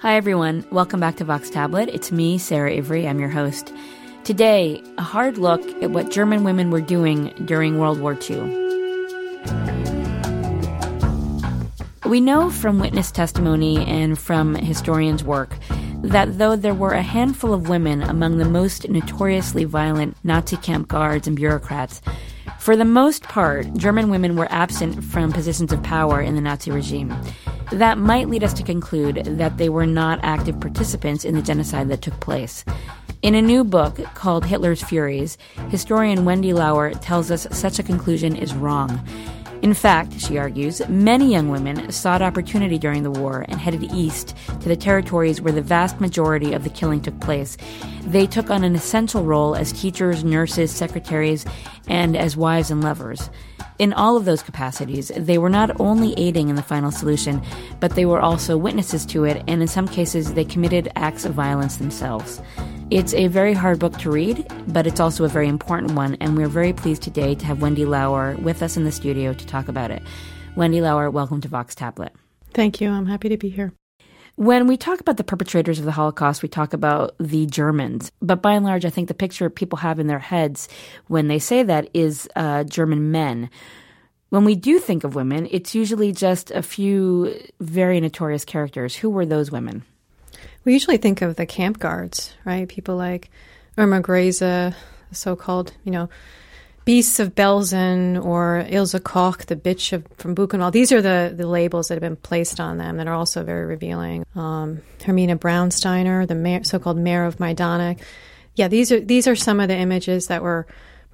Hi, everyone. Welcome back to Vox Tablet. It's me, Sarah Ivry. I'm your host. Today, a hard look at what German women were doing during World War II. We know from witness testimony and from historians' work that though there were a handful of women among the most notoriously violent Nazi camp guards and bureaucrats, for the most part, German women were absent from positions of power in the Nazi regime. That might lead us to conclude that they were not active participants in the genocide that took place. In a new book called Hitler's Furies, historian Wendy Lower tells us such a conclusion is wrong. In fact, she argues, many young women sought opportunity during the war and headed east to the territories where the vast majority of the killing took place. They took on an essential role as teachers, nurses, secretaries, and as wives and lovers. In all of those capacities, they were not only aiding in the final solution, but they were also witnesses to it, and in some cases, they committed acts of violence themselves. It's a very hard book to read, but it's also a very important one, and we're very pleased today to have Wendy Lower with us in the studio to talk about it. Wendy Lower, welcome to Vox Tablet. Thank you. I'm happy to be here. When we talk about the perpetrators of the Holocaust, we talk about the Germans. But by and large, I think the picture people have in their heads when they say that is uh, German men. When we do think of women, it's usually just a few very notorious characters. Who were those women? We usually think of the camp guards, right? People like Irma Grese, so-called, you know, beasts of Belsen or Ilse Koch, the bitch of, from Buchenwald. These are the, the labels that have been placed on them that are also very revealing. Um, Hermine Braunsteiner, the mayor, so-called mayor of Majdanek. Yeah, these are these are some of the images that were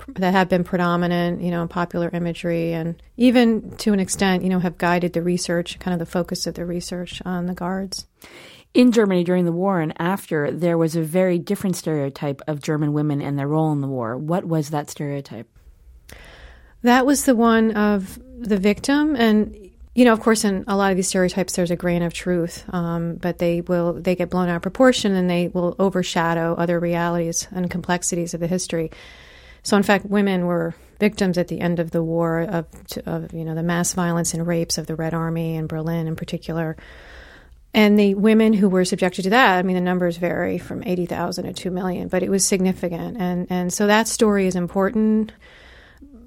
that have been predominant, you know, in popular imagery, and even to an extent, you know, have guided the research, kind of the focus of the research on the guards in Germany during the war and after, there was a very different stereotype of German women and their role in the war. What was that stereotype? That was the one of the victim, and you know, of course, in a lot of these stereotypes, there's a grain of truth, um, but they will they get blown out of proportion, and they will overshadow other realities and complexities of the history. So, in fact, women were victims at the end of the war of, of you know the mass violence and rapes of the Red Army in Berlin, in particular. And the women who were subjected to that, I mean, the numbers vary from 80,000 to 2 million, but it was significant. And, and so that story is important,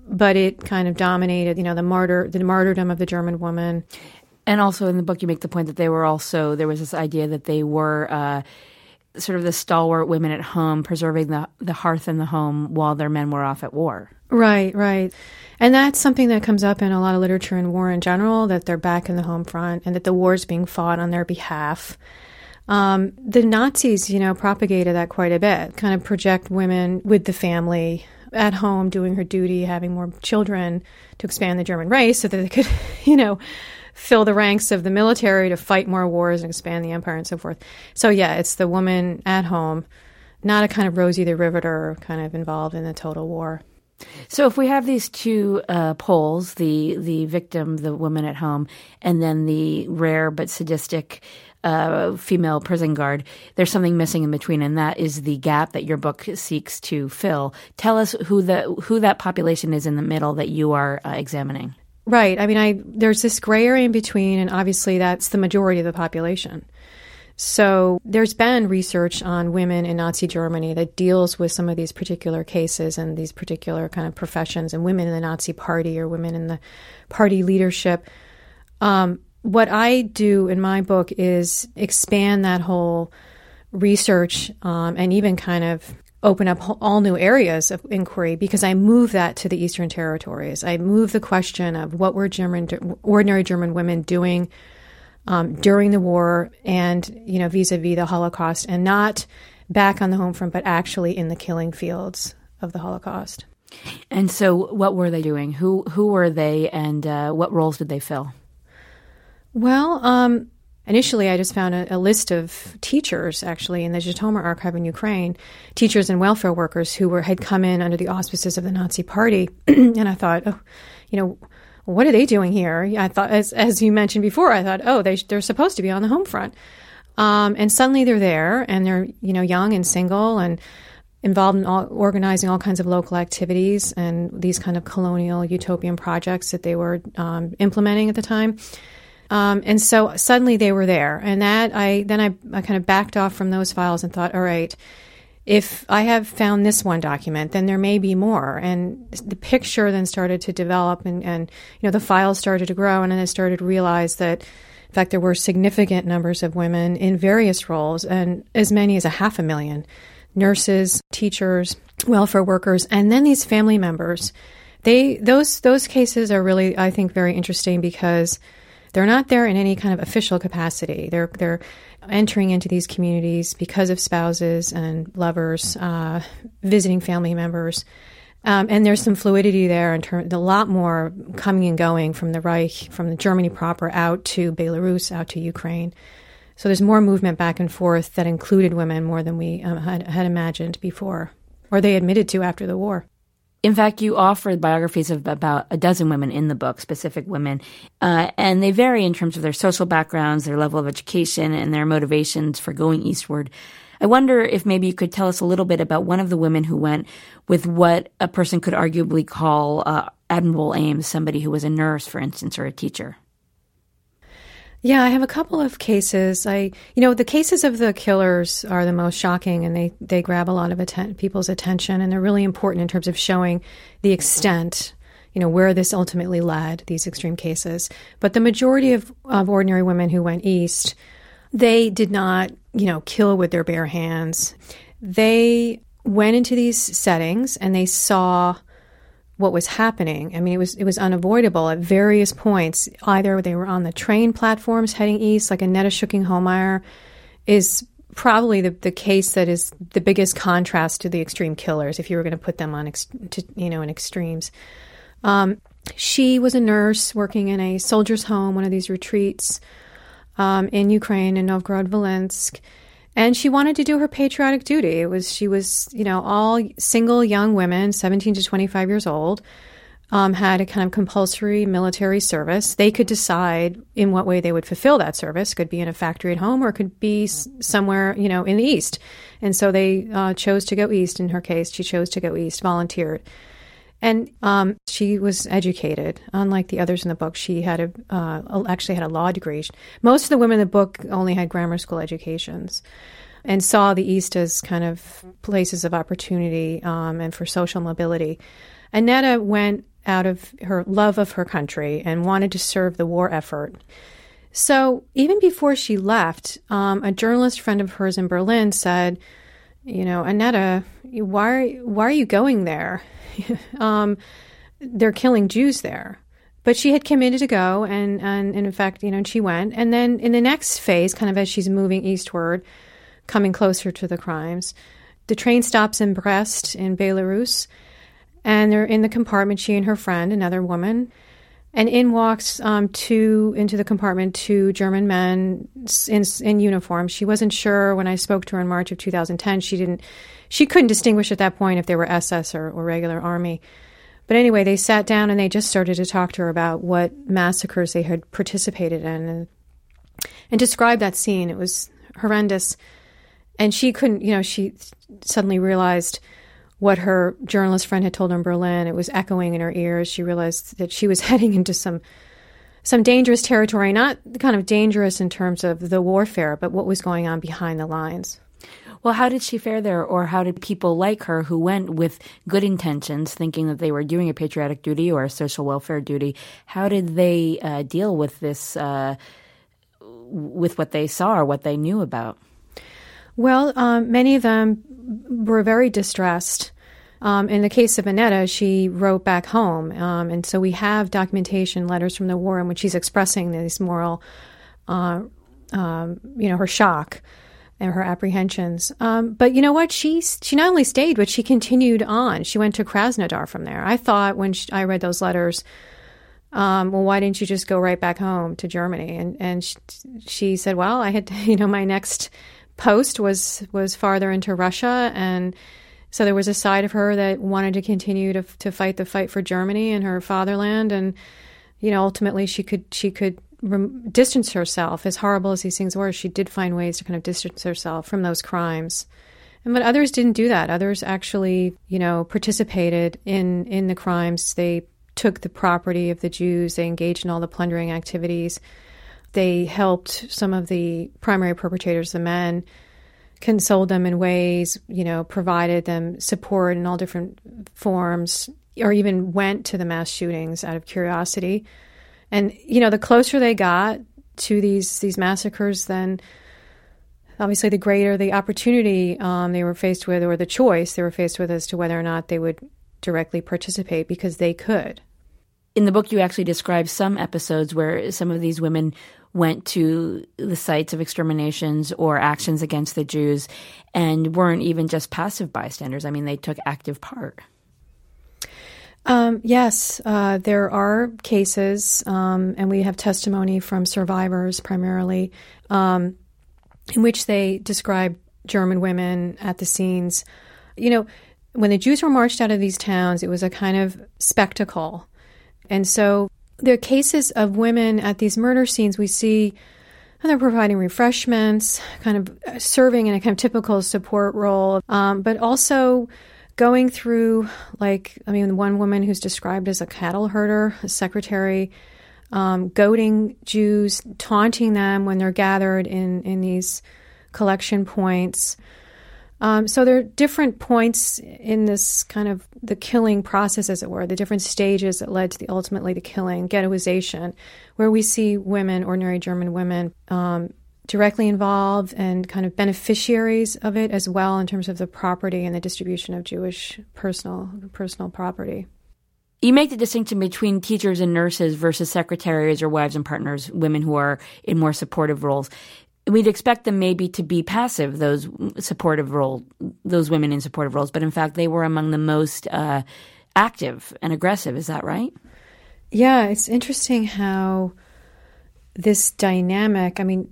but it kind of dominated, you know, the martyr, the martyrdom of the German woman. And also in the book, you make the point that they were also, there was this idea that they were, uh, sort of the stalwart women at home, preserving the, the hearth in the home while their men were off at war. Right, right. And that's something that comes up in a lot of literature in war in general that they're back in the home front and that the war is being fought on their behalf. Um, the Nazis, you know, propagated that quite a bit, kind of project women with the family at home doing her duty, having more children to expand the German race so that they could, you know, fill the ranks of the military to fight more wars and expand the empire and so forth. So, yeah, it's the woman at home, not a kind of Rosie the Riveter kind of involved in the total war. So if we have these two uh, poles, the the victim, the woman at home, and then the rare but sadistic uh, female prison guard, there's something missing in between, and that is the gap that your book seeks to fill. Tell us who the who that population is in the middle that you are uh, examining. Right. I mean, I there's this gray area in between, and obviously that's the majority of the population. So there's been research on women in Nazi Germany that deals with some of these particular cases and these particular kind of professions and women in the Nazi party or women in the party leadership. Um, what I do in my book is expand that whole research um, and even kind of open up all new areas of inquiry because I move that to the Eastern Territories. I move the question of what were German, ordinary German women doing um, during the war and, you know, vis-a-vis the Holocaust and not back on the home front, but actually in the killing fields of the Holocaust. And so, what were they doing? Who who were they, and uh, what roles did they fill? Well, um, initially, I just found a, a, list of teachers, actually, in the Zhytomyr archive in Ukraine, teachers and welfare workers who were had come in under the auspices of the Nazi Party, and I thought, oh, you know, what are they doing here? I thought, as, as you mentioned before, I thought, oh, they, they're supposed to be on the home front. Um, and suddenly they're there and they're, you know, young and single and involved in all, organizing all kinds of local activities and these kind of colonial utopian projects that they were um, implementing at the time. Um, and so suddenly they were there, and that I then I, I kind of backed off from those files and thought, all right, if I have found this one document, then there may be more. And the picture then started to develop, and, and you know the files started to grow, and then I started to realize that, in fact, there were significant numbers of women in various roles, and as many as a half a million nurses, teachers, welfare workers, and then these family members. They those those cases are really, I think, very interesting because they're not there in any kind of official capacity. They're they're entering into these communities because of spouses and lovers, uh, visiting family members. Um, and there's some fluidity there in terms, a lot more coming and going from the Reich, from the Germany proper out to Belarus, out to Ukraine. So there's more movement back and forth that included women more than we um, had, had imagined before, or they admitted to after the war. In fact, you offer biographies of about a dozen women in the book, specific women, uh, and they vary in terms of their social backgrounds, their level of education, and their motivations for going eastward. I wonder if maybe you could tell us a little bit about one of the women who went with what a person could arguably call uh, admirable aims, somebody who was a nurse, for instance, or a teacher. Yeah, I have a couple of cases. I, you know, the cases of the killers are the most shocking, and they they grab a lot of atten- people's attention, and they're really important in terms of showing the extent, you know, where this ultimately led these extreme cases. But the majority of of ordinary women who went east, they did not, you know, kill with their bare hands. They went into these settings and they saw what was happening. I mean, it was it was unavoidable at various points. Either they were on the train platforms heading east, like Annetta Schucking-Homeyer is probably the, the case that is the biggest contrast to the extreme killers. If you were going to put them on, ex, to, you know, in extremes, um, she was a nurse working in a soldier's home, one of these retreats um, in Ukraine in Novgorod Volynsk and she wanted to do her patriotic duty. It was she was you know all single young women, seventeen to twenty five years old, um, had a kind of compulsory military service. They could decide in what way they would fulfill that service. Could be in a factory at home, or could be somewhere you know in the east. And so they uh, chose to go east. In her case, she chose to go east, volunteered. And um, she was educated, unlike the others in the book. She had a uh, actually had a law degree. Most of the women in the book only had grammar school educations, and saw the East as kind of places of opportunity um, and for social mobility. Annetta went out of her love of her country and wanted to serve the war effort. So even before she left, um, a journalist friend of hers in Berlin said, "You know, Annetta, why why are you going there?" um, they're killing Jews there. But she had committed to go, and, and, and in fact, you know, she went. And then in the next phase, kind of as she's moving eastward, coming closer to the crimes, the train stops in Brest in Belarus, and they're in the compartment, she and her friend, another woman. And in walks um, two into the compartment two German men in, in uniform. She wasn't sure when I spoke to her in March of 2010. She didn't, she couldn't distinguish at that point if they were SS or, or regular army. But anyway, they sat down and they just started to talk to her about what massacres they had participated in and, and describe that scene. It was horrendous. And she couldn't, you know, she suddenly realized what her journalist friend had told her in Berlin. It was echoing in her ears. She realized that she was heading into some some dangerous territory, not kind of dangerous in terms of the warfare, but what was going on behind the lines. Well, how did she fare there, or how did people like her who went with good intentions, thinking that they were doing a patriotic duty or a social welfare duty, how did they uh, deal with this, uh, with what they saw or what they knew about? Well, um, many of them were very distressed. Um, in the case of Annetta, she wrote back home, um, and so we have documentation, letters from the war, in which she's expressing this moral, uh, um, you know, her shock and her apprehensions. Um, but you know what? She she not only stayed, but she continued on. She went to Krasnodar from there. I thought when she, I read those letters, um, well, why didn't you just go right back home to Germany? And and she, she said, well, I had you know my next post was was farther into Russia, and so there was a side of her that wanted to continue to to fight the fight for Germany and her fatherland, and you know ultimately she could she could rem- distance herself. As horrible as these things were, she did find ways to kind of distance herself from those crimes. And but others didn't do that. Others actually, you know, participated in in the crimes. They took the property of the Jews. They engaged in all the plundering activities. They helped some of the primary perpetrators, the men, consoled them in ways, you know, provided them support in all different forms, or even went to the mass shootings out of curiosity. And you know, the closer they got to these these massacres, then obviously the greater the opportunity um, they were faced with, or the choice they were faced with as to whether or not they would directly participate because they could. In the book, you actually describe some episodes where some of these women went to the sites of exterminations or actions against the Jews and weren't even just passive bystanders. I mean, they took active part. Um, yes, uh, there are cases, um, and we have testimony from survivors primarily, um, in which they describe German women at the scenes. You know, when the Jews were marched out of these towns, it was a kind of spectacle. And so are cases of women at these murder scenes we see and they're providing refreshments, kind of serving in a kind of typical support role, um, but also going through, like, I mean, one woman who's described as a cattle herder, a secretary, um, goading Jews, taunting them when they're gathered in, in these collection points. Um, so there are different points in this kind of the killing process, as it were, the different stages that led to the ultimately the killing, ghettoization, where we see women, ordinary German women, um, directly involved and kind of beneficiaries of it as well in terms of the property and the distribution of Jewish personal personal property. You make the distinction between teachers and nurses versus secretaries or wives and partners, women who are in more supportive roles. We'd expect them maybe to be passive, those supportive role, those women in supportive roles, but in fact, they were among the most uh, active and aggressive. Is that right? Yeah, it's interesting how this dynamic. I mean,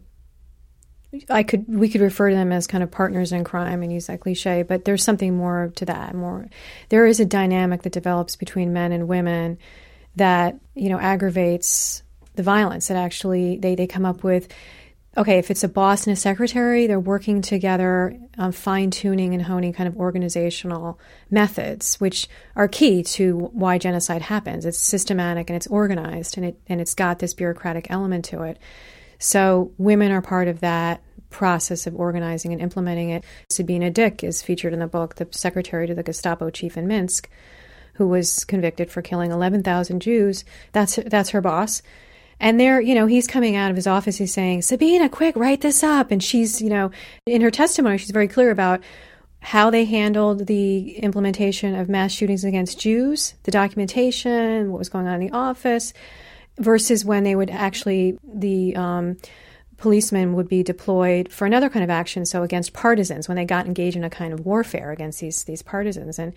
I could we could refer to them as kind of partners in crime and use that cliche, but there's something more to that. More, there is a dynamic that develops between men and women that you know aggravates the violence. That actually they they come up with. Okay, if it's a boss and a secretary, they're working together, um, fine tuning and honing kind of organizational methods, which are key to why genocide happens. It's systematic and it's organized, and it and it's got this bureaucratic element to it. So women are part of that process of organizing and implementing it. Sabina Dick is featured in the book, the secretary to the Gestapo chief in Minsk, who was convicted for killing 11,000 Jews. That's that's her boss. And there, you know, he's coming out of his office. He's saying, "Sabina, quick, write this up." And she's, you know, in her testimony, she's very clear about how they handled the implementation of mass shootings against Jews, the documentation, what was going on in the office, versus when they would actually the um, policemen would be deployed for another kind of action, so against partisans when they got engaged in a kind of warfare against these these partisans, and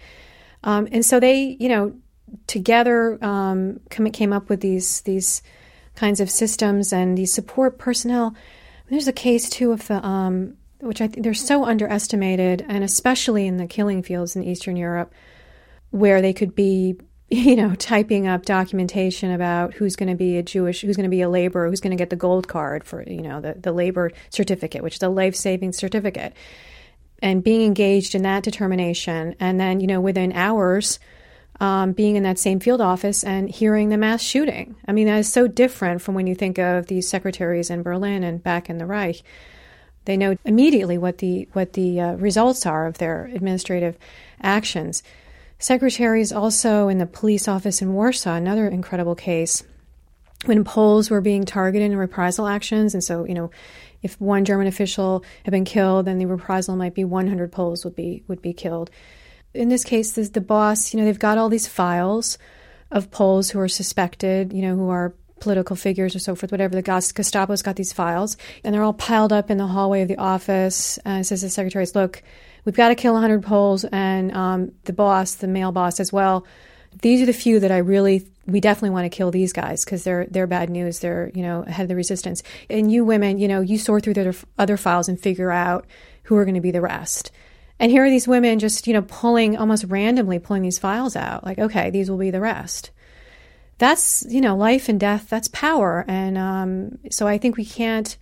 um, and so they you know together um, came up with these these kinds of systems and these support personnel. There's a case too of the um, which I think they're so underestimated, and especially in the killing fields in Eastern Europe, where they could be you know, typing up documentation about who's going to be a Jewish, who's going to be a laborer, who's going to get the gold card for, you know, the, the labor certificate, which is a life saving certificate, and being engaged in that determination. And then, you know, within hours, um, being in that same field office and hearing the mass shooting. I mean, that is so different from when you think of these secretaries in Berlin and back in the Reich. They know immediately what the what the uh, results are of their administrative actions. Secretaries also in the police office in Warsaw, another incredible case, when Poles were being targeted in reprisal actions. And so, you know, if one German official had been killed, then the reprisal might be 100 Poles would be would be killed. In this case, the, the boss, you know, they've got all these files of Poles who are suspected, you know, who are political figures or so forth, whatever. The Gestapo's got these files, and they're all piled up in the hallway of the office. Uh, says the secretaries, look, we've got to kill 100 Poles, and um, the boss, the male boss as well. These are the few that I really, we definitely want to kill these guys because they're they're bad news. They're you know ahead of the resistance. And you women, you know, you sort through their other files and figure out who are going to be the rest. And here are these women just you know pulling almost randomly pulling these files out. Like, okay, these will be the rest. That's you know life and death. That's power. And um, so I think we can't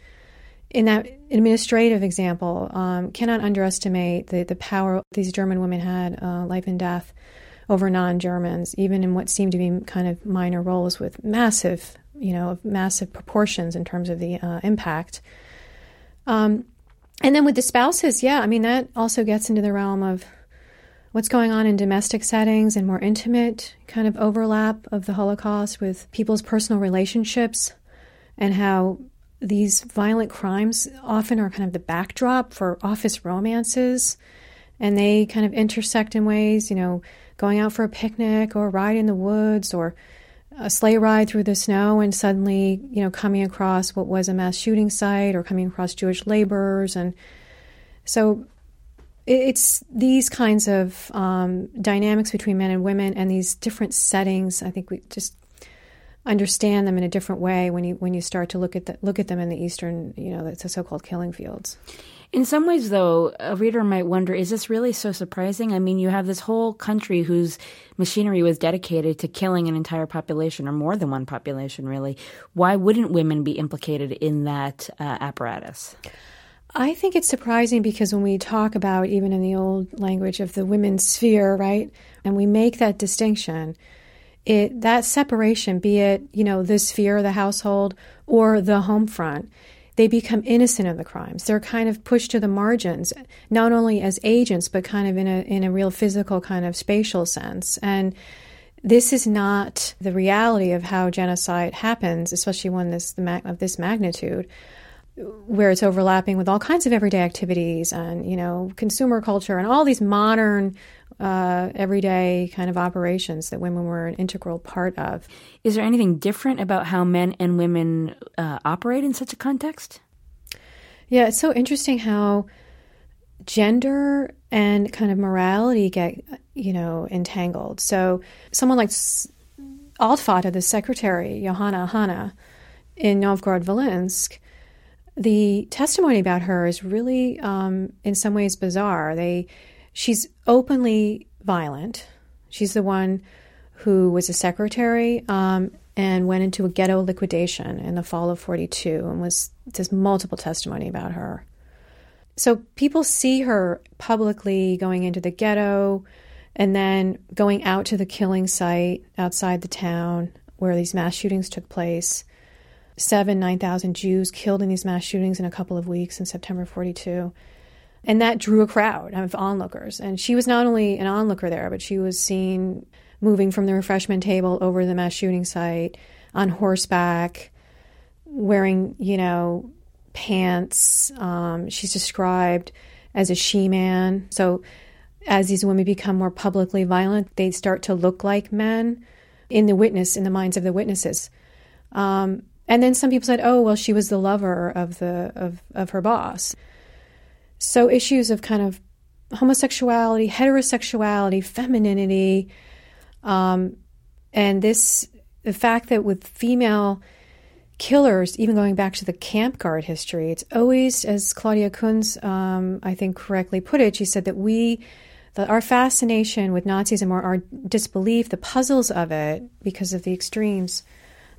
in that administrative example, um, cannot underestimate the, the power these German women had, uh, life and death, over non Germans, even in what seemed to be kind of minor roles with massive you know, massive proportions in terms of the uh, impact. Um, and then with the spouses, yeah, I mean, that also gets into the realm of what's going on in domestic settings and more intimate kind of overlap of the Holocaust with people's personal relationships and how these violent crimes often are kind of the backdrop for office romances. And they kind of intersect in ways, you know, going out for a picnic or a ride in the woods or a sleigh ride through the snow and suddenly, you know, coming across what was a mass shooting site or coming across Jewish laborers. And so it's these kinds of um, dynamics between men and women and these different settings. I think we just understand them in a different way when you when you start to look at the, look at them in the eastern, you know, the so-called killing fields. In some ways, though, a reader might wonder is this really so surprising? I mean, you have this whole country whose machinery was dedicated to killing an entire population, or more than one population, really. Why wouldn't women be implicated in that uh, apparatus? I think it's surprising because when we talk about, even in the old language of the women's sphere, right, and we make that distinction, it that separation, be it you know the sphere, of the household, or the home front, they become innocent of the crimes. They're kind of pushed to the margins, not only as agents, but kind of in a in a real physical kind of spatial sense. And this is not the reality of how genocide happens, especially when this the of this magnitude, where it's overlapping with all kinds of everyday activities and you know consumer culture and all these modern uh, everyday kind of operations that women were an integral part of. Is there anything different about how men and women uh, operate in such a context? Yeah, it's so interesting how gender and kind of morality get, you know, entangled. So someone like Altvater, the secretary, Johanna Hanna, in Novgorod-Volynsk, the testimony about her is really, um, in some ways, bizarre. They She's openly violent. She's the one who was a secretary um, and went into a ghetto liquidation in the fall of 42 and was there's multiple testimony about her. So people see her publicly going into the ghetto and then going out to the killing site outside the town where these mass shootings took place. Seven, 9,000 Jews killed in these mass shootings in a couple of weeks in September 42. And that drew a crowd of onlookers. And she was not only an onlooker there, but she was seen moving from the refreshment table over the mass shooting site on horseback, wearing, you know, pants. Um, she's described as a she man. So as these women become more publicly violent, they start to look like men in the witness, in the minds of the witnesses. Um, and then some people said, "Oh, well, she was the lover of the of, of her boss." So issues of kind of homosexuality, heterosexuality, femininity, um, and this the fact that with female killers, even going back to the camp guard history, it's always, as Claudia Koonz, um, I think, correctly put it, she said that we, that our fascination with Nazism or our disbelief, the puzzles of it, because of the extremes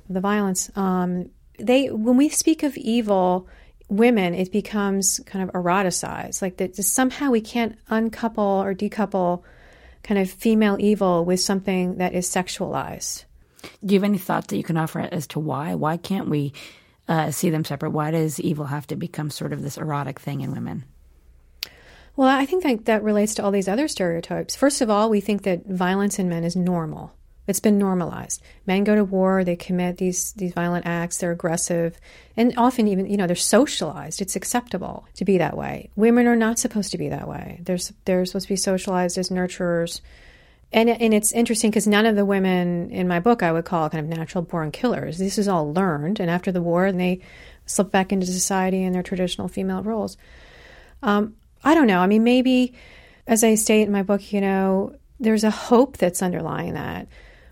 of the violence, um, they when we speak of evil women, it becomes kind of eroticized. Like that somehow we can't uncouple or decouple kind of female evil with something that is sexualized. Do you have any thoughts that you can offer as to why? Why can't we uh, see them separate? Why does evil have to become sort of this erotic thing in women? Well, I think that, that relates to all these other stereotypes. First of all, we think that violence in men is normal. It's been normalized. Men go to war, they commit these these violent acts, they're aggressive, and often even you know they're socialized. It's acceptable to be that way. Women are not supposed to be that way. They're they're supposed to be socialized as nurturers. And, and it's interesting because none of the women in my book I would call kind of natural born killers. This is all learned, and after the war, and they slip back into society in their traditional female roles. Um, I don't know. I mean, maybe, as I state in my book, you know, there's a hope that's underlying that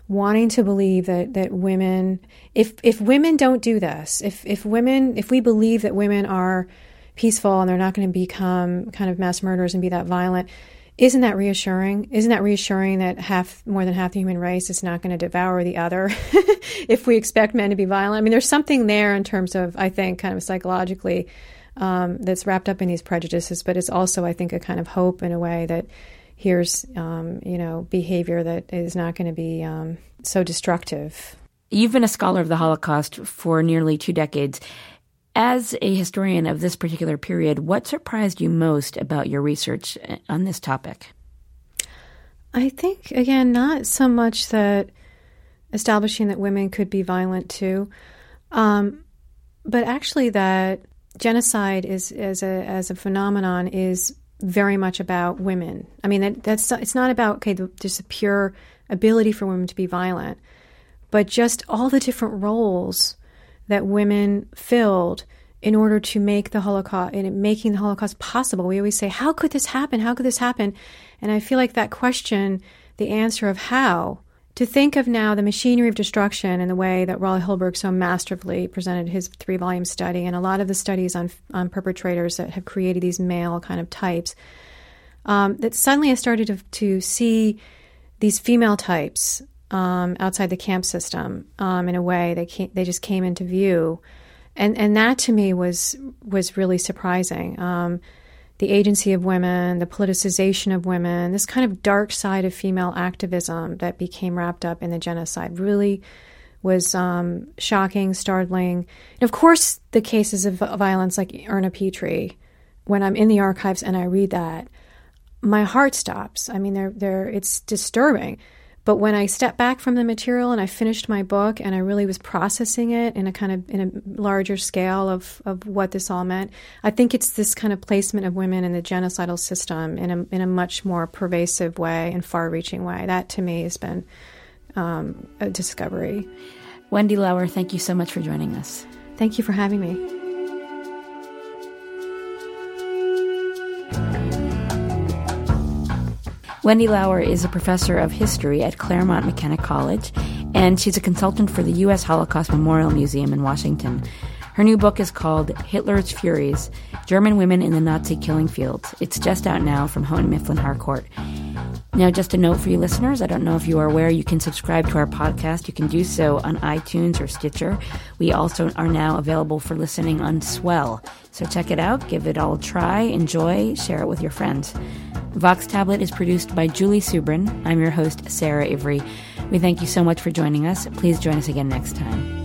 wanting to believe that that women if if women don't do this if if women if we believe that women are peaceful and they're not going to become kind of mass murderers and be that violent isn't that reassuring? Isn't that reassuring that half more than half the human race is not going to devour the other if we expect men to be violent? I mean there's something there in terms of i think kind of psychologically um, that's wrapped up in these prejudices but it's also i think a kind of hope in a way that here's um, you know behavior that is not going to be um, so destructive. You've been a scholar of the Holocaust for nearly two decades. As a historian of this particular period, what surprised you most about your research on this topic? I think, again, not so much that establishing that women could be violent too, um, but actually that genocide is as a as a phenomenon is very much about women. I mean, that, that's it's not about okay, just a pure ability for women to be violent, but just all the different roles that women filled in order to make the Holocaust in making the Holocaust possible. We always say, "How could this happen? How could this happen?" And I feel like that question, the answer of how, to think of now the machinery of destruction in the way that Raul Hilberg so masterfully presented his three volume study, and a lot of the studies on, on perpetrators that have created these male kind of types, um, that suddenly I started to, to see these female types um, outside the camp system um, in a way they came, they just came into view, and and that to me was was really surprising. The agency of women, the politicization of women, this kind of dark side of female activism that became wrapped up in the genocide really was um, shocking, startling. And of course, the cases of violence like Erna Petri, when I'm in the archives and I read that, my heart stops. I mean, they're, they're, it's disturbing. But when I stepped back from the material and I finished my book and I really was processing it in a kind of in a larger scale of, of what this all meant, I think it's this kind of placement of women in the genocidal system in a in a much more pervasive way and far-reaching way. That to me has been um, a discovery. Wendy Lower, thank you so much for joining us. Thank you for having me. Wendy Lower is a professor of history at Claremont McKenna College, and she's a consultant for the U.S. Holocaust Memorial Museum in Washington. Her new book is called Hitler's Furies German Women in the Nazi Killing Fields. It's just out now from Houghton Mifflin Harcourt. Now, just a note for you listeners I don't know if you are aware, you can subscribe to our podcast. You can do so on iTunes or Stitcher. We also are now available for listening on Swell. So check it out, give it all a try, enjoy, share it with your friends. Vox Tablet is produced by Julie Subrin. I'm your host, Sarah Ivry. We thank you so much for joining us. Please join us again next time.